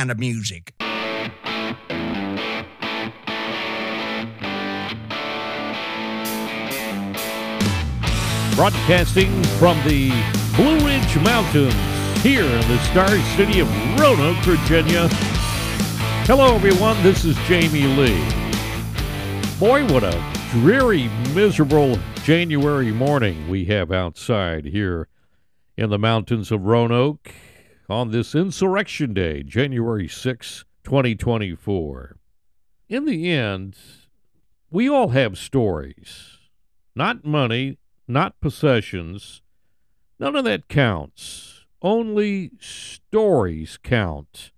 Kind of music. Broadcasting from the Blue Ridge Mountains here in the star city of Roanoke, Virginia. Hello, everyone. This is Jamie Lee. Boy, what a dreary, miserable January morning we have outside here in the mountains of Roanoke on this Insurrection Day, January 6, 2024. In the end, we all have stories. Not money, not possessions. None of that counts. Only stories count.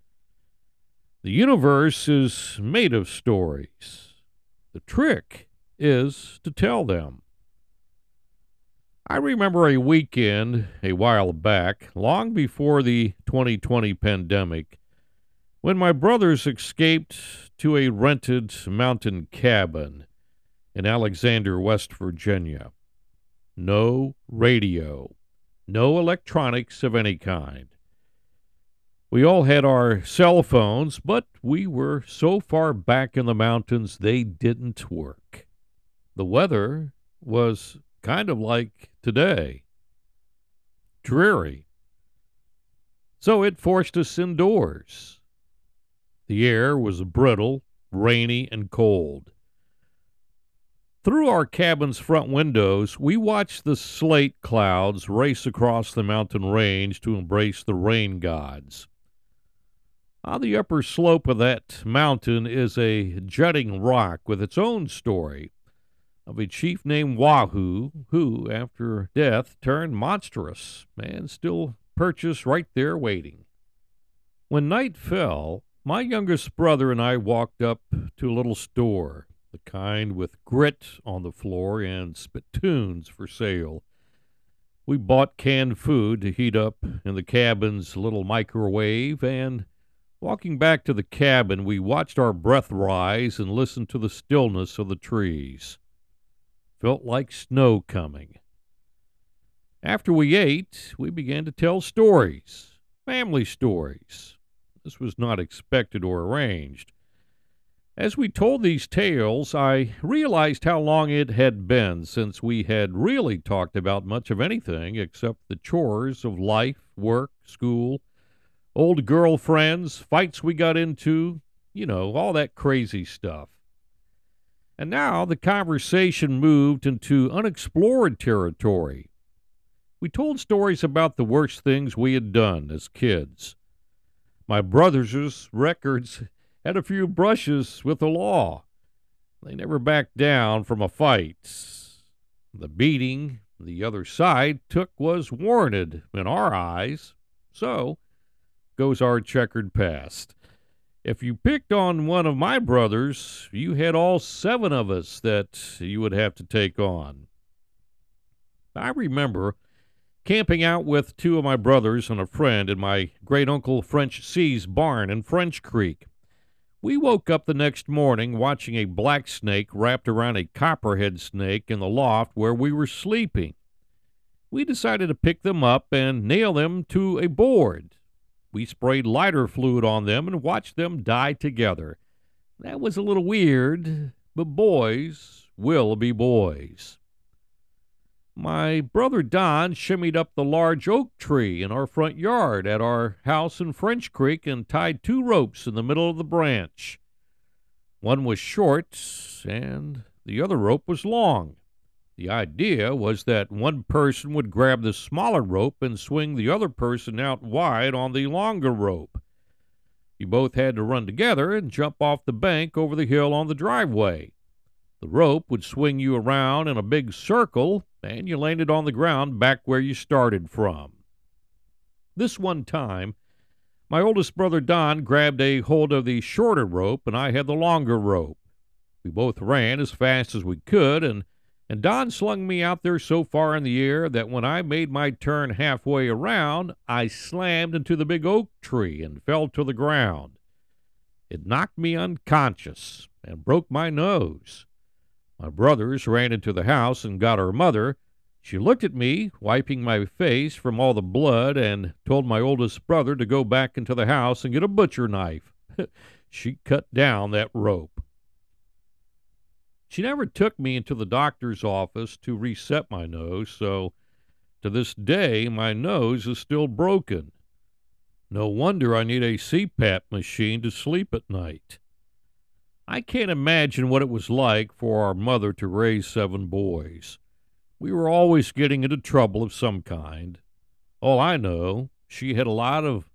The universe is made of stories. The trick is to tell them. I remember a weekend a while back, long before the 2020 pandemic, when my brothers escaped to a rented mountain cabin in Alexander, West Virginia. No radio, no electronics of any kind. We all had our cell phones, but we were so far back in the mountains they didn't work. The weather was kind of like today dreary. So it forced us indoors. The air was brittle, rainy, and cold. Through our cabin's front windows, we watched the slate clouds race across the mountain range to embrace the rain gods. On the upper slope of that mountain is a jutting rock with its own story of a chief named Wahoo, who, after death, turned monstrous and still perches right there waiting. When night fell, my youngest brother and I walked up to a little store, the kind with grit on the floor and spittoons for sale. We bought canned food to heat up in the cabin's little microwave, and walking back to the cabin, we watched our breath rise and listened to the stillness of the trees. Felt like snow coming. After we ate, we began to tell stories, family stories. This was not expected or arranged. As we told these tales, I realized how long it had been since we had really talked about much of anything except the chores of life, work, school, old girlfriends, fights we got into, you know, all that crazy stuff. And now the conversation moved into unexplored territory. We told stories about the worst things we had done as kids. My brothers' records had a few brushes with the law. They never backed down from a fight. The beating the other side took was warranted in our eyes. So goes our checkered past. If you picked on one of my brothers, you had all seven of us that you would have to take on. I remember camping out with two of my brothers and a friend in my great uncle French C's barn in French Creek. We woke up the next morning watching a black snake wrapped around a copperhead snake in the loft where we were sleeping. We decided to pick them up and nail them to a board. We sprayed lighter fluid on them and watched them die together. That was a little weird, but boys will be boys. My brother Don shimmied up the large oak tree in our front yard at our house in French Creek and tied two ropes in the middle of the branch. One was short and the other rope was long. The idea was that one person would grab the smaller rope and swing the other person out wide on the longer rope. You both had to run together and jump off the bank over the hill on the driveway. The rope would swing you around in a big circle, and you landed on the ground back where you started from. This one time, my oldest brother Don grabbed a hold of the shorter rope, and I had the longer rope. We both ran as fast as we could, and and Don slung me out there so far in the air that when I made my turn halfway around, I slammed into the big oak tree and fell to the ground. It knocked me unconscious and broke my nose. My brothers ran into the house and got our mother. She looked at me, wiping my face from all the blood, and told my oldest brother to go back into the house and get a butcher knife. she cut down that rope. She never took me into the doctor's office to reset my nose, so to this day my nose is still broken. No wonder I need a CPAP machine to sleep at night. I can't imagine what it was like for our mother to raise seven boys. We were always getting into trouble of some kind. All I know, she had a lot of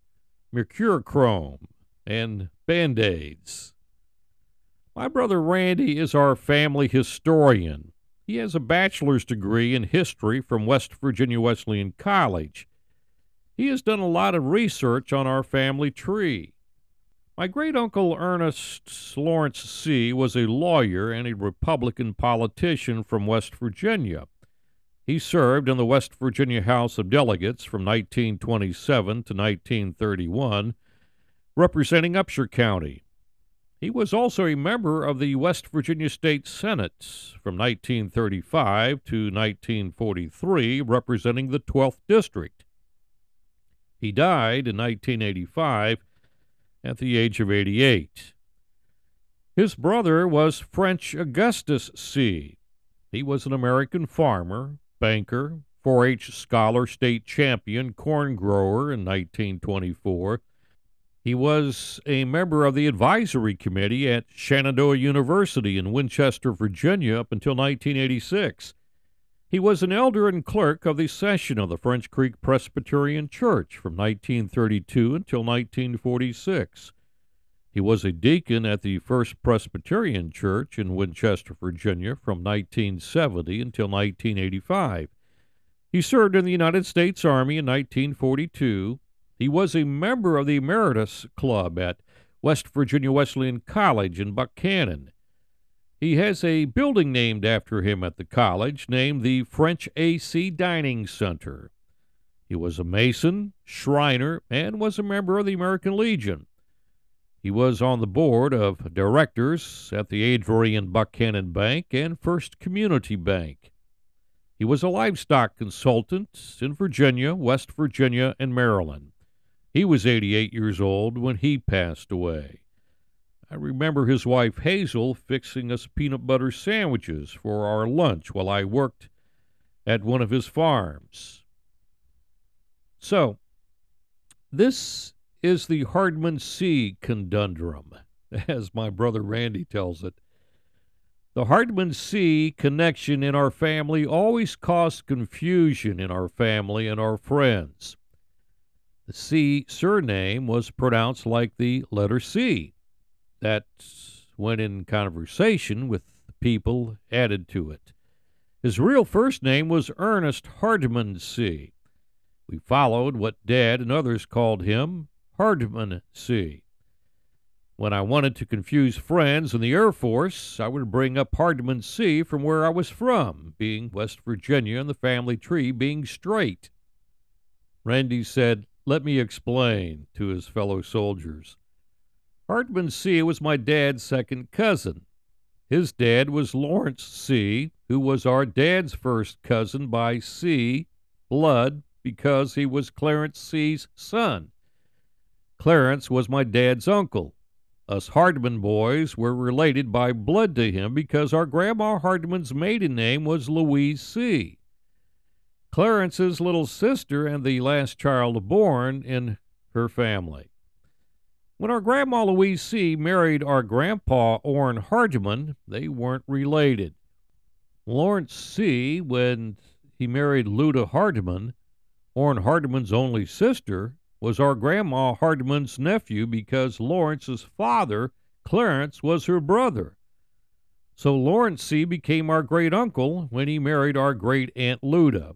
mercurochrome and band aids. My brother Randy is our family historian. He has a bachelor's degree in history from West Virginia Wesleyan College. He has done a lot of research on our family tree. My great uncle Ernest Lawrence C. was a lawyer and a Republican politician from West Virginia. He served in the West Virginia House of Delegates from 1927 to 1931, representing Upshur County. He was also a member of the West Virginia State Senate from 1935 to 1943, representing the 12th District. He died in 1985 at the age of 88. His brother was French Augustus C. He was an American farmer, banker, 4 H scholar, state champion, corn grower in 1924. He was a member of the advisory committee at Shenandoah University in Winchester, Virginia, up until 1986. He was an elder and clerk of the session of the French Creek Presbyterian Church from 1932 until 1946. He was a deacon at the First Presbyterian Church in Winchester, Virginia from 1970 until 1985. He served in the United States Army in 1942. He was a member of the Emeritus Club at West Virginia Wesleyan College in Buckhannon. He has a building named after him at the college, named the French AC Dining Center. He was a Mason, Shriner, and was a member of the American Legion. He was on the board of directors at the Adrian and Buckhannon Bank and First Community Bank. He was a livestock consultant in Virginia, West Virginia, and Maryland. He was 88 years old when he passed away. I remember his wife Hazel fixing us peanut butter sandwiches for our lunch while I worked at one of his farms. So, this is the Hardman C conundrum, as my brother Randy tells it. The Hardman C connection in our family always caused confusion in our family and our friends. The C surname was pronounced like the letter C. That, when in conversation with people, added to it. His real first name was Ernest Hardman C. We followed what Dad and others called him, Hardman C. When I wanted to confuse friends in the Air Force, I would bring up Hardman C from where I was from, being West Virginia and the family tree being straight. Randy said, Let me explain to his fellow soldiers. Hardman C was my dad's second cousin. His dad was Lawrence C., who was our dad's first cousin by C, blood, because he was Clarence C.'s son. Clarence was my dad's uncle. Us Hardman boys were related by blood to him because our Grandma Hardman's maiden name was Louise C. Clarence's little sister and the last child born in her family. When our Grandma Louise C. married our Grandpa Orrin Hardman, they weren't related. Lawrence C., when he married Luda Hardman, Orrin Hardman's only sister, was our Grandma Hardman's nephew because Lawrence's father, Clarence, was her brother. So Lawrence C. became our great uncle when he married our great Aunt Luda.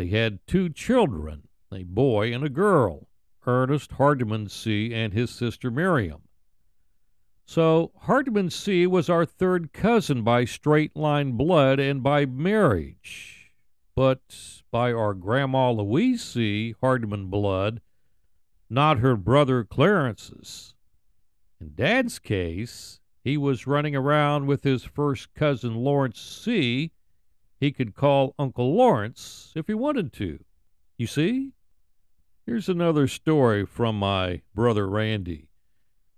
They had two children, a boy and a girl, Ernest Hardman C. and his sister Miriam. So Hardman C. was our third cousin by straight line blood and by marriage but by our Grandma Louise C. Hardman blood, not her brother Clarence's. In Dad's case, he was running around with his first cousin Lawrence C., he could call Uncle Lawrence if he wanted to. You see? Here's another story from my brother Randy.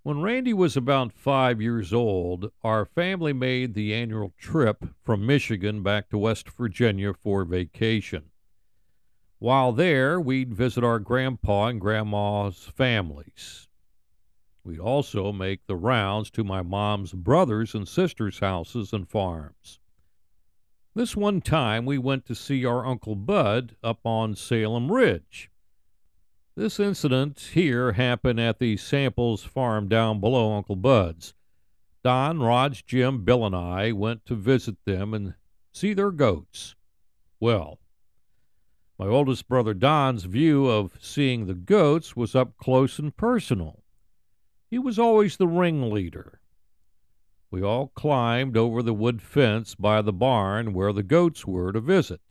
When Randy was about five years old, our family made the annual trip from Michigan back to West Virginia for vacation. While there, we'd visit our grandpa and grandma's families. We'd also make the rounds to my mom's brothers and sisters' houses and farms. This one time, we went to see our Uncle Bud up on Salem Ridge. This incident here happened at the Samples farm down below Uncle Bud's. Don, Raj, Jim, Bill, and I went to visit them and see their goats. Well, my oldest brother Don's view of seeing the goats was up close and personal. He was always the ringleader. We all climbed over the wood fence by the barn where the goats were to visit.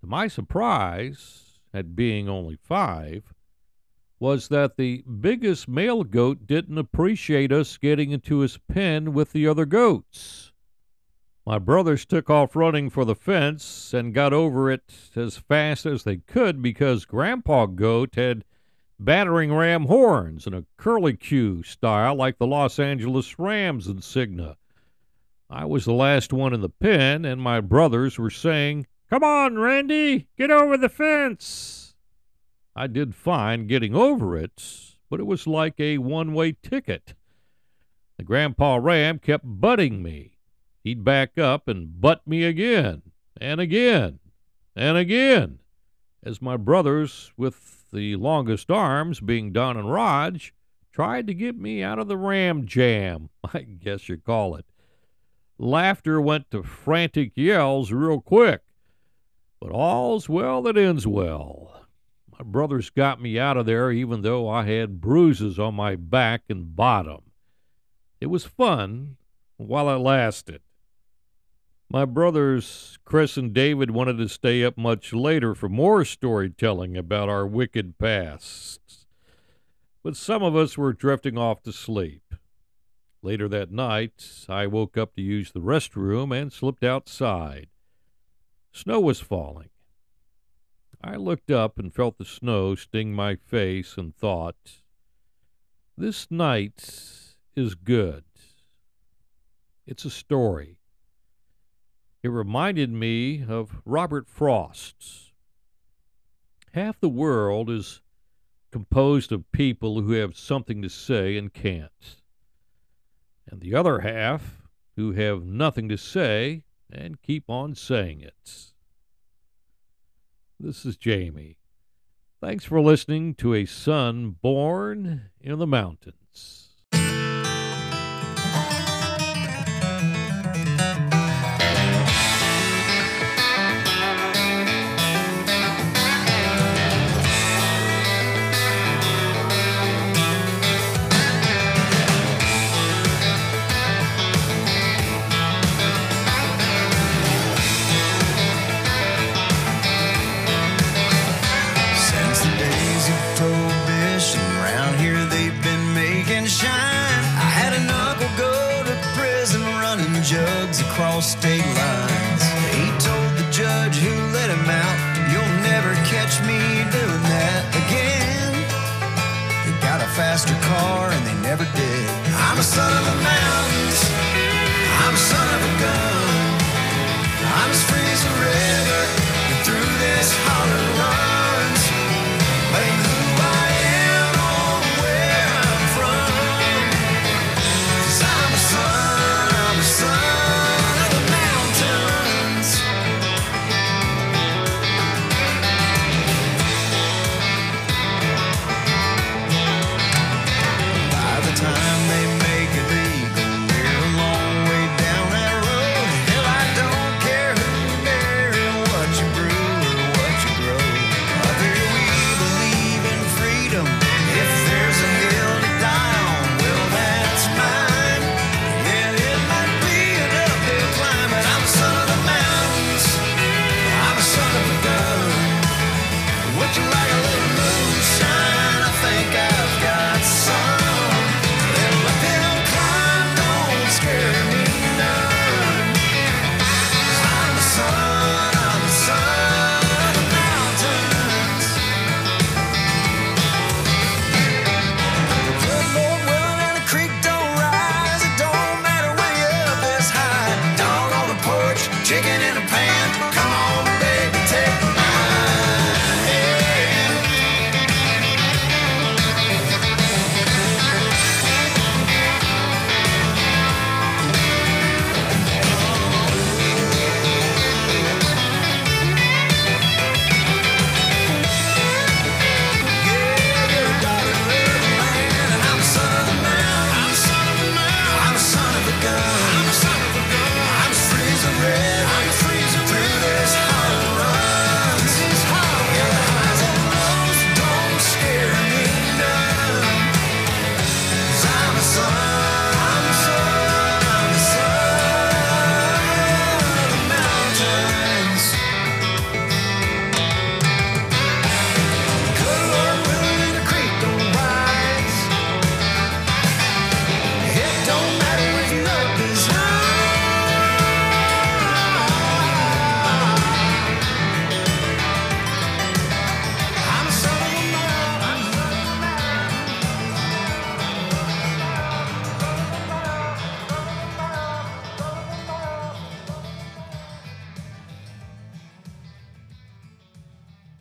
To my surprise, at being only five, was that the biggest male goat didn't appreciate us getting into his pen with the other goats. My brothers took off running for the fence and got over it as fast as they could because Grandpa Goat had battering ram horns and a curlicue style like the Los Angeles Rams insignia. I was the last one in the pen, and my brothers were saying, Come on, Randy, get over the fence. I did fine getting over it, but it was like a one way ticket. The Grandpa Ram kept butting me. He'd back up and butt me again, and again, and again, as my brothers, with the longest arms, being Don and Raj, tried to get me out of the ram jam, I guess you call it. Laughter went to frantic yells real quick. But all's well that ends well. My brothers got me out of there even though I had bruises on my back and bottom. It was fun while it lasted. My brothers, Chris and David, wanted to stay up much later for more storytelling about our wicked pasts. But some of us were drifting off to sleep. Later that night, I woke up to use the restroom and slipped outside. Snow was falling. I looked up and felt the snow sting my face and thought, this night is good. It's a story. It reminded me of Robert Frost's. Half the world is composed of people who have something to say and can't, and the other half who have nothing to say and keep on saying it. This is Jamie. Thanks for listening to A Son Born in the Mountains.